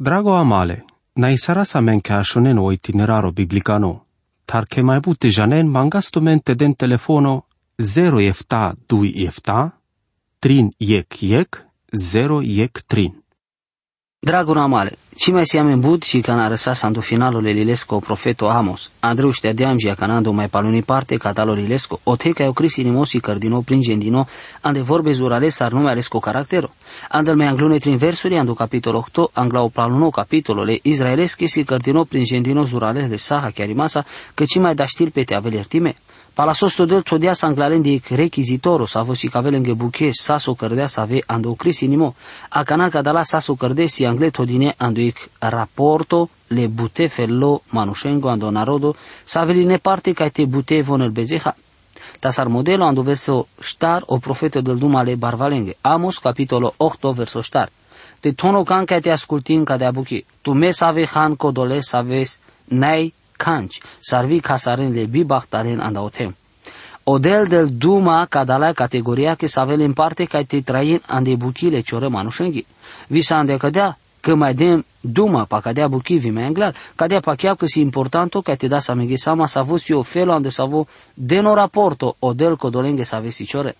Drago amale, na isara sa men ka shonen o itineraro biblicano, tar ke mai bute janen mangasto mente den telefono 0 efta 2 efta, trin yek yek, 0 yek trin. Dragul amale, ci mai siamo in bud și cana răsa sandu finalul elilesco profeto Amos, Andreu știa de amgia canando mai paluni parte catalor ilesco, o teca eu crisi nimosi cardino pringendino, ande vorbe zurale sar nume alesco caractero. Andel mai anglune trin versuri, andu capitol 8, angla o paluno capitolole israelesche si cardino pringendino zurale de saha chiarimasa, că ci mai da știl pe te avelertime. Palasosto del todia sanglalendi requisitoro savo si cavelenge buche saso cărdea să ave ando crisinimo. A canaca dala saso cărde si angle todine ando ic raporto le bute fello manușengo ando narodo saveline parte ca te bute von el bezeha. Tasar modelo ando verso star o profeto del dumale barvalenge. Amos capitolo 8 verso star. Te tono can ca te ascultin ca de abuchi. Tu me save han codole saves nei kanch, sarvi kasaren le bi bachtaren andaotem. Odel del duma cadala categoria che savele în parte ca te train ande buchile cioră manușenghi. Vi sa ande cădea că mai dem duma pa cadea buchi vi mai englar, cadea pa chiar că si importanto ca te da sa meghe sama sa vos eu felo ande sa vo deno raporto odel codolenghe sa vesi ciore.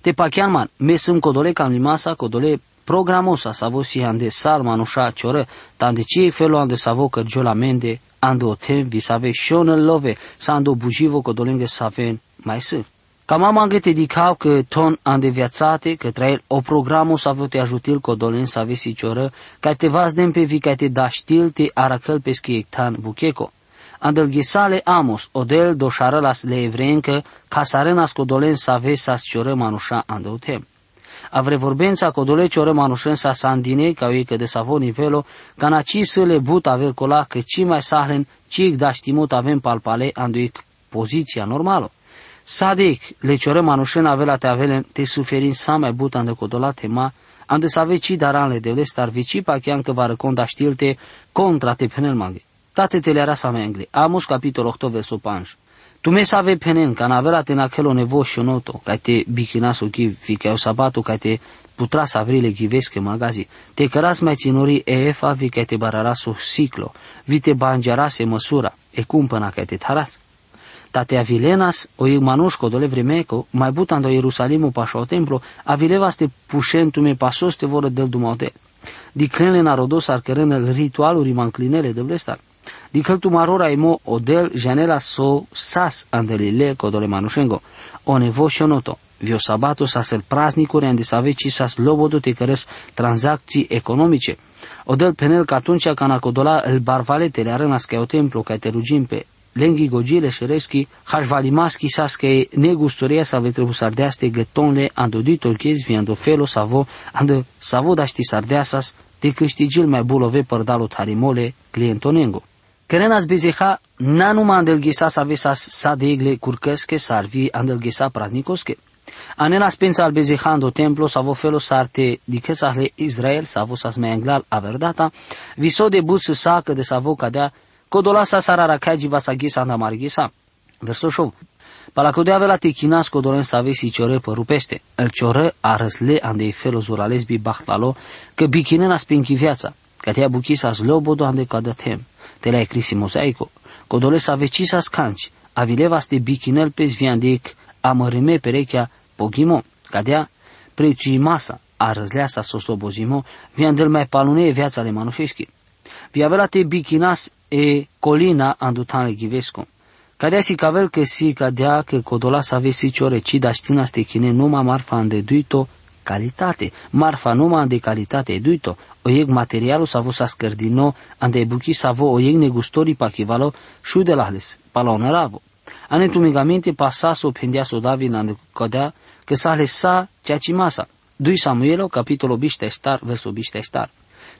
Te pa chiar man, me sunt codole cam limasa, codole programosa sa vos si ande sal manușa cioră, tande ce felo ande sa vo cărgiola mende ando tem vi save shonel love sando bujivo ko dolenge saven mai se. Cam am te dicau că ton ande viațate, că trael o programu să vă te ajutil co dolen să aveți sicioră, ca te vas dem pe vi ca te da știl te aracăl pe schiectan bucheco. Andel gisale amos, odel doșară las le evrencă, ca să arenas co dolen să aveți să cioră manușa andel tem avre vorbența codoleci ore manușensa sandine, ca uică de savo nivelo, ca na ci să le but aver cola, că ci mai sahlen, ci da știmut avem palpale, anduic poziția normală. Sadek, le ciore manușen avela te avelen, te suferin sa mai but ande codola tema, ande să ave ci daranle de le star vici pa chiar că va răconda știlte contra te penel maghe. Tate te le ara sa engle. Amos capitol 8 verso 5. Tu me save penen, ca navera te naquelo nevocio noto, ca te bikinaso ki fikeo sabato, ca te putras avrile ghivesche magazi, te căras mai ținori efa vi ca te bararaso ciclo, vi te banjarase măsura, e cumpăna ca te taras. Tate avilenas, o ig manușco dole vremeco, mai butando Ierusalimu pașo o templo, avilevas te pușentume pasos te voră del dumaute. Di crenele narodos ar cărenel ritualuri manclinele de blestar. Dicăltu marora imo odel janela so sas andelile codole manușengo. O nevo shonoto. Vio sabato sas el praznicuri andi saveci sas lobodo te căres tranzacții economice. Odel penel că atunci cana codola el barvalete le arănas că o templu ca te rugim pe lengi gogile șereschi, hajvalimaschi sas că negustoria sa vetrebu sardeaste gătonle andodito chiezi viando felo savo ando savo daști sardeasas te câștigil mai bulove părdalo tarimole clientonengo. Kerenas bezeha nanuma andelgesa savesas sadegle curcăsche sarvi andelgesa praznicosche. Anenas pensa al bezehando templo savo felo sarte dicesasle Israel savo sas meanglal averdata, viso de but să sacă de savo cadea, codolasa sarara caji vasagisa anda margisa. Verso show. Para codea vela te chinas codolen save si ciore părupeste. El ciore arăsle ande felo zurales bi bahtlalo, că bichinenas pinchi viața. Catea buchisa slobodo ande tem te la ecrisi mosaico, codoles avecisas canci, avilevas de bichinel pe zviandic, amărime perechea poghimo, cadea preci masa, a răzleasa soslobozimo, viandel mai palune viața de manușeșchi. avea te bichinas e colina andutanle ghivesco. Cadea si cavel că si cadea că codolas avesi ciore ci da știna ste chine numa marfa îndeduito calitate. Marfa numa de calitate eduito, ojeg materialu savo saskerdino, ande buki savo ojeg negustori pakivalo shudelahles, palonaravo. Anetumigamente passaso pendiaso David ande kodea, că sale sa ceacimasa. 2 Samuelo, capitolo biste star, verso biste star.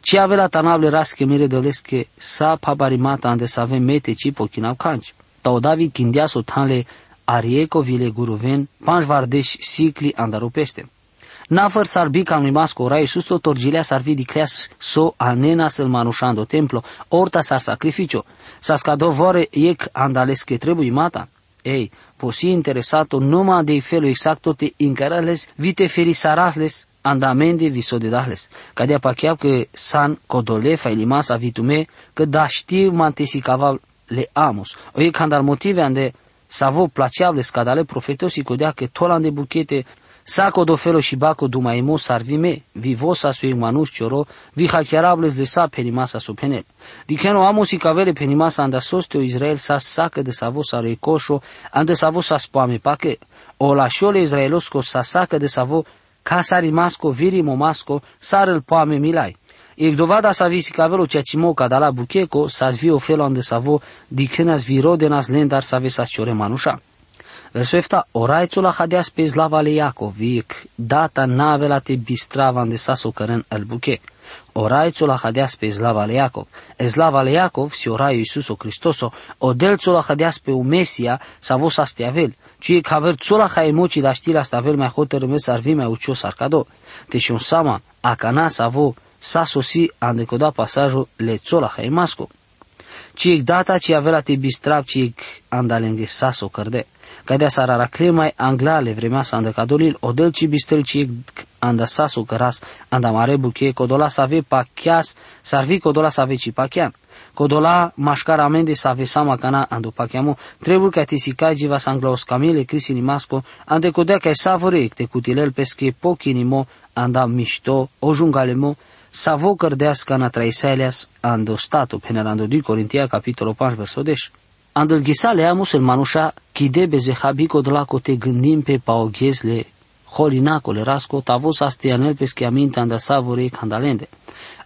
Ce avea tanable rasche mere dolesche sa pabarimata ande să avem mete ci pochinau canci. Tau David kindiaso tanle arieco vile guruven, panj vardeș sicli andarupeste. Nafăr s-ar bi cam limasco rai susto torgilea s-ar vi dicleas so anenas el manușando templo, orta s-ar sacrificio, sa scado vore ec andales que trebuie mata. Ei, posi interesato numai de felul exacto te incarales vite ferisarasles andamende viso de dahles. Cadea pacheap que san codole fa ilimasa vitume că da știu mantesi caval le amos. O e candar motive ande savo placeable scadale profetosi codea că tolan de buchete Saco do felo și baco dumaimo sarvime, vivosa sui manus cioro, vi hachiarables de sa penimasa su penel. Diceno amos i cavele penimasa anda sosteo Israel sa sacă de savo sa recoșo, ande savo sa spoame pache, o la șole israelosco sa sacă de savo casa rimasco viri momasco sarel poame milai. E dovada sa visi cavelo cea cimo ca la bucheco sa zvi o felo ande savo dikenas virodenas lendar sa vesa ciore manușa. Verso 7, orajcula hadea spes lava le Iacov, vik data navela te bistravan de saso căren el buche. Orajcula hadea spes lava le Iacov. Ez lava le Iacov, si oraju Isuso Cristoso, odelcula hadea spe u Mesia, sa vos astiavel, ci caver cula ha emoci la știla stavel mai hotărâme s-ar vi mai ucio sarcado. Deci un sama, acana sa vo, sa sosi andecoda pasajul le cola ha emasco. Ci data ci avea te bistrab ci andalenghe saso cărde. Cadea sarara clemai anglale vremea sa anda cadolil odel ci bistel ci anda sasu căras anda mare buche codola să ave pachias sarvi codola să ave ci pachian. Codola mașcara amende să ave sama cana andu pachiamu trebuie ca tisica jiva sanglaos camile crisi nimasco ande codea ca savore te cutilel pesche pochinimo anda mișto o jungalemo Savo cărdească na traiselias ando stato penerando 2 Corintia capitolul 5 verso 10. Andel gisale a musulmanusha kide beze habiko dlako te gândim pe paoghezle holinacole rasco tavos astianel pesche aminta anda savore candalende.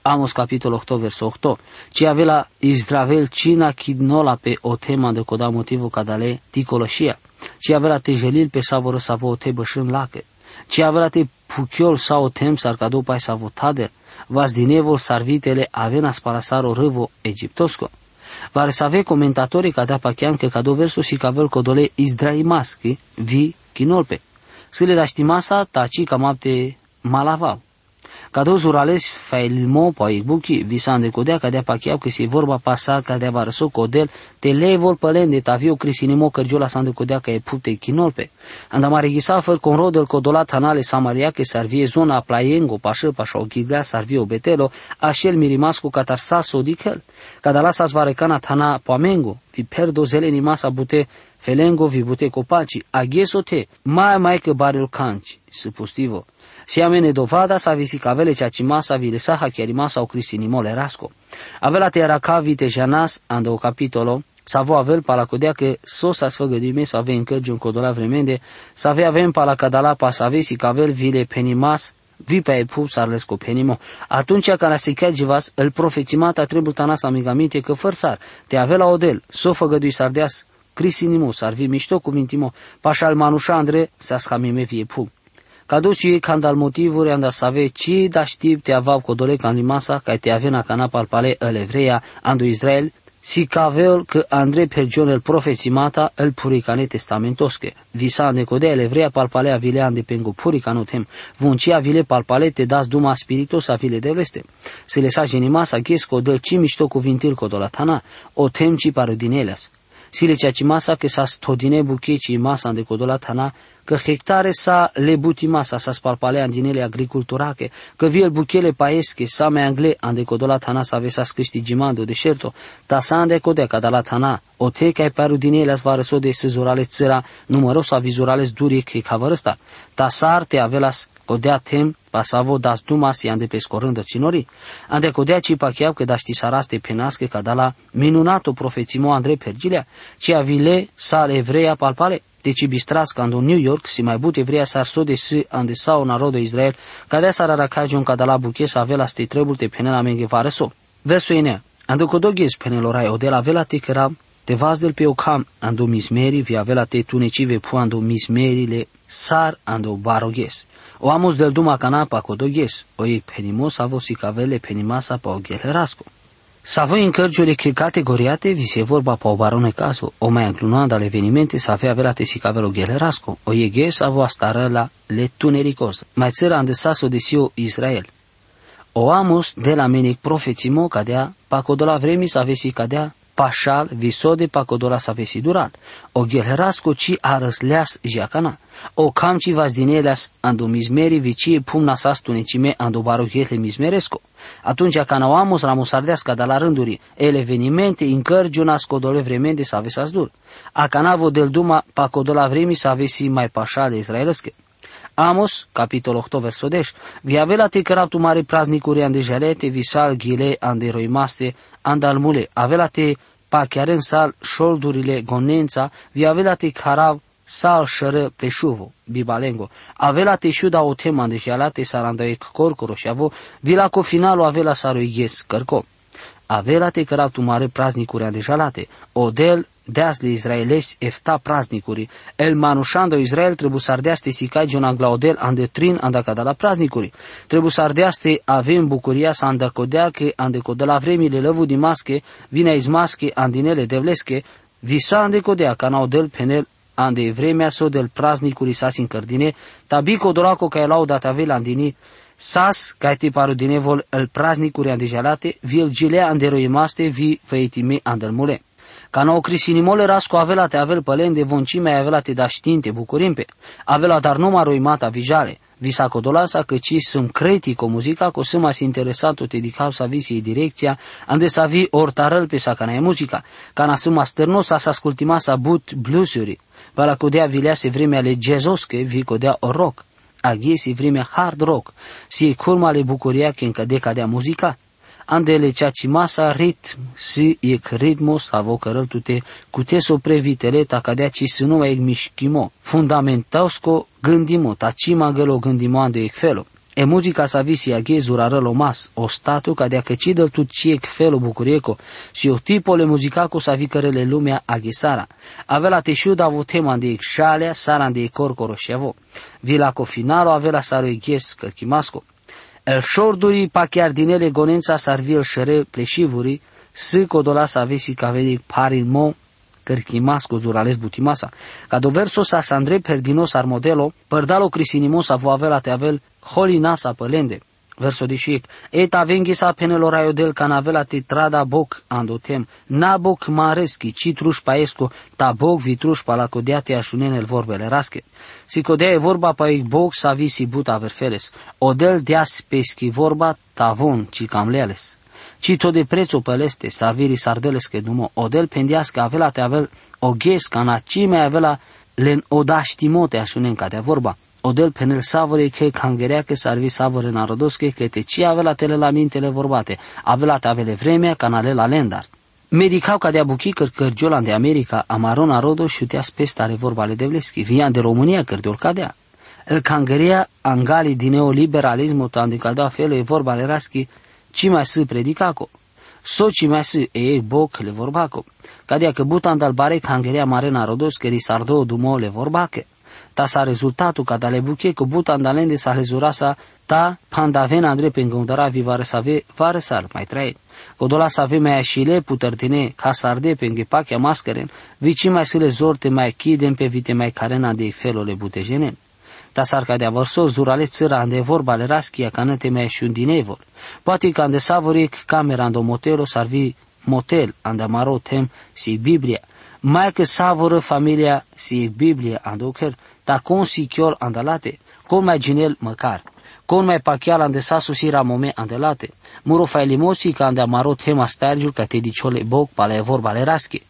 Amos capitolul 8 verso 8. Ci avela Israel cina kidnola pe o tema de coda motivo cadale ticoloșia. Ci avela te jelil pe savoro savo o te bășân lache. Ci avela te puchiol sau o tem sarcado pai savo tader. Vas dinevol sarvitele avena spalasaro râvo egiptosco. Vare save comentatori cada pachean că cado verso și cavel codole izdraimaschi vi kinolpe. Sile la știmasa taci camapte malavau. Cadou zurales failmo buki visan de codea cadea pachiau că se vorba pasa cadea varso codel te levol pălen de tavio crisinimo cărgiola san de codea că e pute kinolpe. Anda mare gisa făr con rodel codolat hanale samaria că sarvie zona plaiengo pașă pașa o ghidea sarvie betelo așel mirimascu catarsaso dichel. Cadala sas varecana thana poamengo vi perdo zeleni masa bute felengo vi bute copaci aghesote mai mai că baril canci, supustivo. Siamene dovada sa visi cavele cea cimasa vi lesaha chiarimasa o cristinimole rasco. Avela te era cavite janas ande o capitolo, sa vo avel pala codea că sosa sfăgăduime să ave încă giun codola vremende, să ave avem pala cadala pa să avesi cavel vile penimas, vi pe epu sarlesco penimo. Atunci când se jivas, îl profețimata trebuie tanas amigamite că fărsar, te avea odel, so făgădui sardeas, crisinimo, sar vi mișto cu mintimo, pașal manușa andre, sa schamime vie pu. Kadosi kandal motivuri anda save ci da știp te avav codole can limasa ca te avena cana palpale el evreia andu Israel si cavel că Andrei Pergion el profețimata el puricane testamentosche. Visa ne codea el evreia palpale a vile ande pengo puricano tem. Vuncia vile palpale te das duma spiritos a vile de veste. Se le sa genimasa ghesco dă ci mișto cuvintil codolatana, o tem ci parodinelas. Sile cea ci masa că sa stodine buche ci masa de codolatana, că hectare sa le buti masa sa spalpale andinele agriculturache, că viel buchele paesche sa me angle ande codola tana sa vesa scristi gimando deserto, ta sa ande codea cadala tana, o te kai paru dinele as varăso de sezurale țăra numerosa vizurales duri că cavărăsta, ta sar te avelas codea tem pasavo das dumas i ande pescorândă cinori, ande codea ci pacheau că da saraste penasche cadala minunato profețimo Andrei Pergilea, ci avile sa evreia palpale, deci bistras când New York si mai bute vrea să arso de si ande sau narodul Israel, cadea să araracage un cadala buche să avea la sti trebul te penela menge vareso. Verso ine, ando codoghes penelorai o de la vela te căra te vas del pe o cam ando mismeri vi avea te tunecive pu ando mismerile sar ando baroghes. O amos del duma canapa codoghes, o e penimos avo si cavele penimasa pa o ghelerasco. Să voi în cărciule che categoriate vi se vorba pa o barone caso, o mai înclunando ale evenimente să avea avea te si cavelo ghelerasco, o e ghe să vă stară la le tunericos, mai țăra andesaso de sio Israel. O amos de la menic profețimo cadea, pa codola vremi să avesi cadea, pašal visode pa kodola sa vesi dural. O gelherasko ci arăsleas jiacana. O cam ci vas dinedas ando mizmeri vicie pumna sastunicime ando baruchetle mizmeresco. Atunci canauamos ramusardeasca de la rânduri el evenimente incărgiunas codole vremente să avesas dur. A canavo del duma pa codola vremi să avesi mai pașale izraelesche. Amos, capitol 8, verso 10, vi avela te tu mare praznicuri ande jalete, visal ghile ande roimaste, andalmule, avela te pa chiaren sal șoldurile gonența, vi avela te carav sal șără pleșuvo, bibalengo. Avela te șuda o tema ande jalate sarandoic corcoro și avo, vila co finalo avela saroiges cărco. Avela te tu mare praznicuri ande jalate, odel deasli izraelesi efta praznicuri. El manușando Israel trebuie să ardeaste sicai Giona glaudel ande trin andacada la praznicuri. Trebuie să ardeaste avem bucuria să andacodea că andecodea la vremile lăvu di masche, vine izmasche andinele devlesche, visa andecodea ca naudel penel ande vremea so del praznicuri sas încărdine, tabico doraco ca elau dat ave la andini, sas ca te paru dinevol el praznicuri andejalate, vi el gilea anderoimaste vi feitime andelmule. Ca nou crisinimole rasco avela te avel pălen de voncime avela te da știinte bucurimpe, avela dar nu mata vijale, visa codolasa că ci sunt critico muzica co sâma si interesato te dicau sa visi direcția, ande sa vi ortarăl pe sa cana e muzica, cana sâma sternosa sa ascultima sa but bluesuri, vala codea vilease vremea le jazzosche, vi codea o rock, aghesi vremea hard rock, si curma le bucuria că încă decadea muzica, andele ceaci masa ritm si ec ritmos avocărăl tute cute so previtele ta cadea ci să nu ec mișchimo fundamentausco gândimo ta cima gălo gândimo ande ec felo e muzica sa visi aghe zurară mas, o statu ca de căcidă tu ci ec felo bucurieco, și o tipole muzicaco sa vicărele lumea aghesara. Avea la teșuda vo tema de ec șalea, sara de ec corcoro și avo. Vila co finalo avea la saro eghes cărchimasco. El șorduri pa chiar din ele gonența sarvil șere pleșivuri, să codola să avesi cavedi parin mo, cărchimasco zurales butimasa. Ca do verso sa sandre perdinos ar modelo, părdalo crisinimos avo avela te avel holinasa pălende. Verso diciec, et avengisa penelor aiodel canavela te trada boc andotem, na boc mareschi, citruș paesco, ta boc vitruș palacodeate așunenel vorbele rasche. Si codea e vorba pa ei boc sa visi buta verfeles, odel deas peschi vorba tavon ci cam leales. Cito de prețo păleste, sa viri sardeles che dumo, odel pendiasca avela te avel oghesca na cime avela len odaștimote așunen ca de vorba odel penel savore che cangerea che sarvi savore narodosche che te ci avela tele la mintele vorbate, avela te avele vremea canale la lendar. Medicau ca de abuchi cărcărgiolan de America, amaron narodo și utea spestare vorbale de vleschi, vian de România cărdiol cadea. El cangerea angali din neoliberalismo tandicaldea felo e vorba le raschi, ci mai să predicaco. Soci mai să e boc le vorbaco. Cadea că butan dal bare cangerea mare narodos che risardo dumo le vorbache ta sa rezultatul ca dale buche cu buta andalende sa lezurasa ta pandaven andre pengondara vivare sa ve vare sar mai trai. Codola sa ve mai așile putărtine ca sarde penghe pachea maskeren, vici mai sile zorte mai chidem pe vite mai carena de felole butejenen. Ta sarca de avărso zurale țăra ande vorba le raschia canete mai șundinevol. Poate că ande savoric camera ando motelo sarvi motel ande maro tem si Biblia. Mai că savoră familia si Biblia andocher, ta consichiol andalate, con mai ginel măcar, con mai pachial ande sa susira mome andelate, muro fai limosi ca ande amaro tema stargiul ca te diciole boc pale vorba le rasche.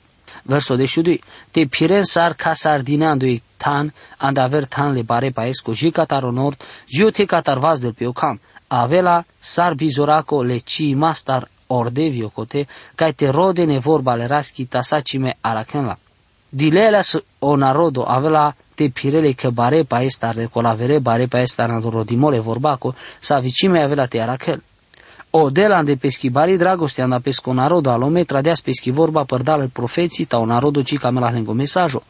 Verso de șudui, te piren sar ca sardineando i tan, ande aver tan le bare paesco, ji catar nord, ji te catar vas del piocam, avela sar bizoraco le ci mastar ordevio cote, ca te rode ne vorba le raschi tasacime arakenla. Dilelas o narodo avela te pirele că bare pa estar de colavere bare pa estar na rodimole vorbaco sa vicime avela te arachel. O de la de peschi bari dragoste anda pesco narodo alome tradeas peschi vorba părdal el profeții ta o narodo ci camela lengo mesajo.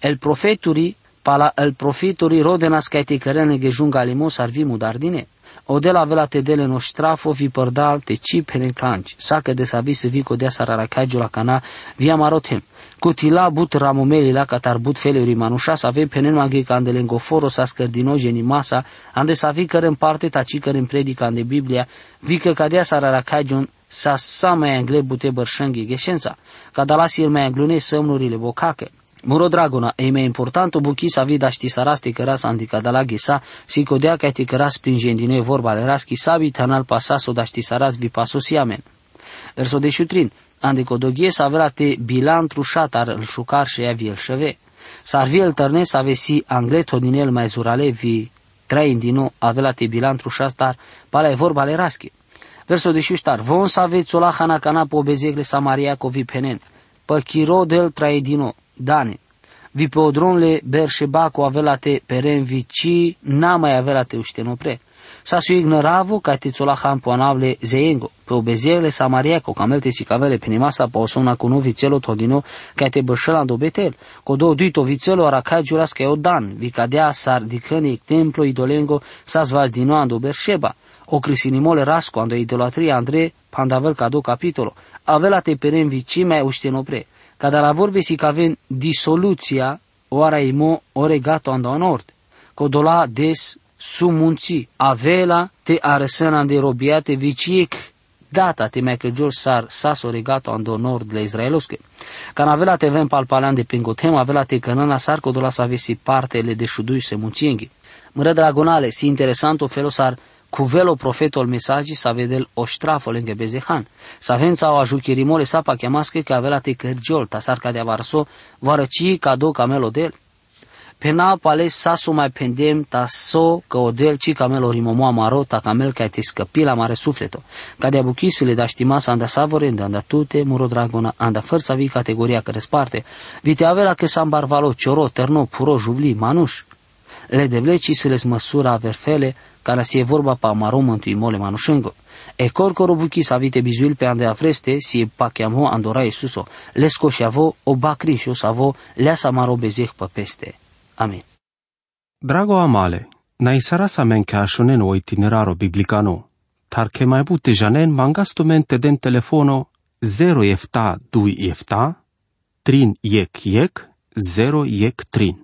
El profeturi pala el profituri rodenas ca te cărene gejunga limos ar vi mudardine. O de la vela te dele no strafo vi părdal te ci penecanci. Sacă de savi să vi codea sararacagiu la cana via marotem. Kutila but la catar but feluri manușa să avem penen maghi candele în goforo sa scărdino geni masa, ande sa vi în parte taci în predica ande Biblia, vi că cadea sa raracagion sa sama angle bute bărșanghi geshența, ca da lasi il mai anglune sămnurile bocache. Muro dragona, e mai important o buchi sa vida ști saras te căras antica da la ghesa, si codea ca te căras prin gendine vorba le raschi sabi tanal pasaso da ști saras vi paso siamen. Verso de șutrin, ande codoghie sa avea te bilan trușat ar îl șucar și ea viel șeve. Sar viel tărne sa vesi angleto din el mai zurale vi train din nou avea te bilan trușat dar pala e vorba le raschi. Verso de șuștar, von sa aveți o la hana cana po bezegle Samaria co vi penen, pe chiro del trae din nou, dane. Vi pe odronle Berșeba cu avelate peren vici, n-a mai avelate uștenopre. Sa su ignoravo ca te țola hampoanavle zeengo, pe obeziele samariaco, camelte si cavele penimasa pa osona cu nu vițelo todino, ca te bășăla do betel, co do duito vițelo aracai juras ca dan, vi cadea sar dicăni templo idolengo, sa zvaz dino ando Berșeba, o crisinimole rasco ando idolatria andre, pandavel ca do capitolo, avelate peren vici mai uștenopre cada la vorbe si că avem disoluția ora imo ore gato ando nord, codola des sumunci, avela te arăsăna de robiate viciec, data te mai căgior sar saso regato ando nord le israelosche. Can avela te ven palpalan de pingotem, avela te cănăna sar codola să avesi partele de șudui se muncienghi. Mără dragonale, si interesant o felo sar Cuvelo profetul mesagii sa vedel o ștrafă lângă Bezehan. Sa vența o ajuchirimole sapa chemasche că avea te cărgiol, ta sarca de avarso, varăci ca do camelo del. Pena pale sasu mai pendem ta so că odel ci camelo rimomoa maro ta camel ca te scăpi la mare sufleto. Ca de abuchisile da știma sa anda savorende, anda tute, muro dragona, anda fărța vi categoria că răsparte. Vite avea că sa barvalo, cioro, terno, puro, jubli, manuș. Le devleci se les măsura verfele, cara si e vorba pa maromo i mole manușengo. E corcoro buchi sa vite bizuil pe ande afreste si e pa chiamo andora Isuso, lesco și avo o bacrisio savo leasa maro bezeh pe peste. Amin. Drago amale, na isara sa men ca shonen o itineraro biblicano, tar che mai bute janen mangasto mente den telefono 0 efta 2 efta, trin yek yek, 0 yek trin.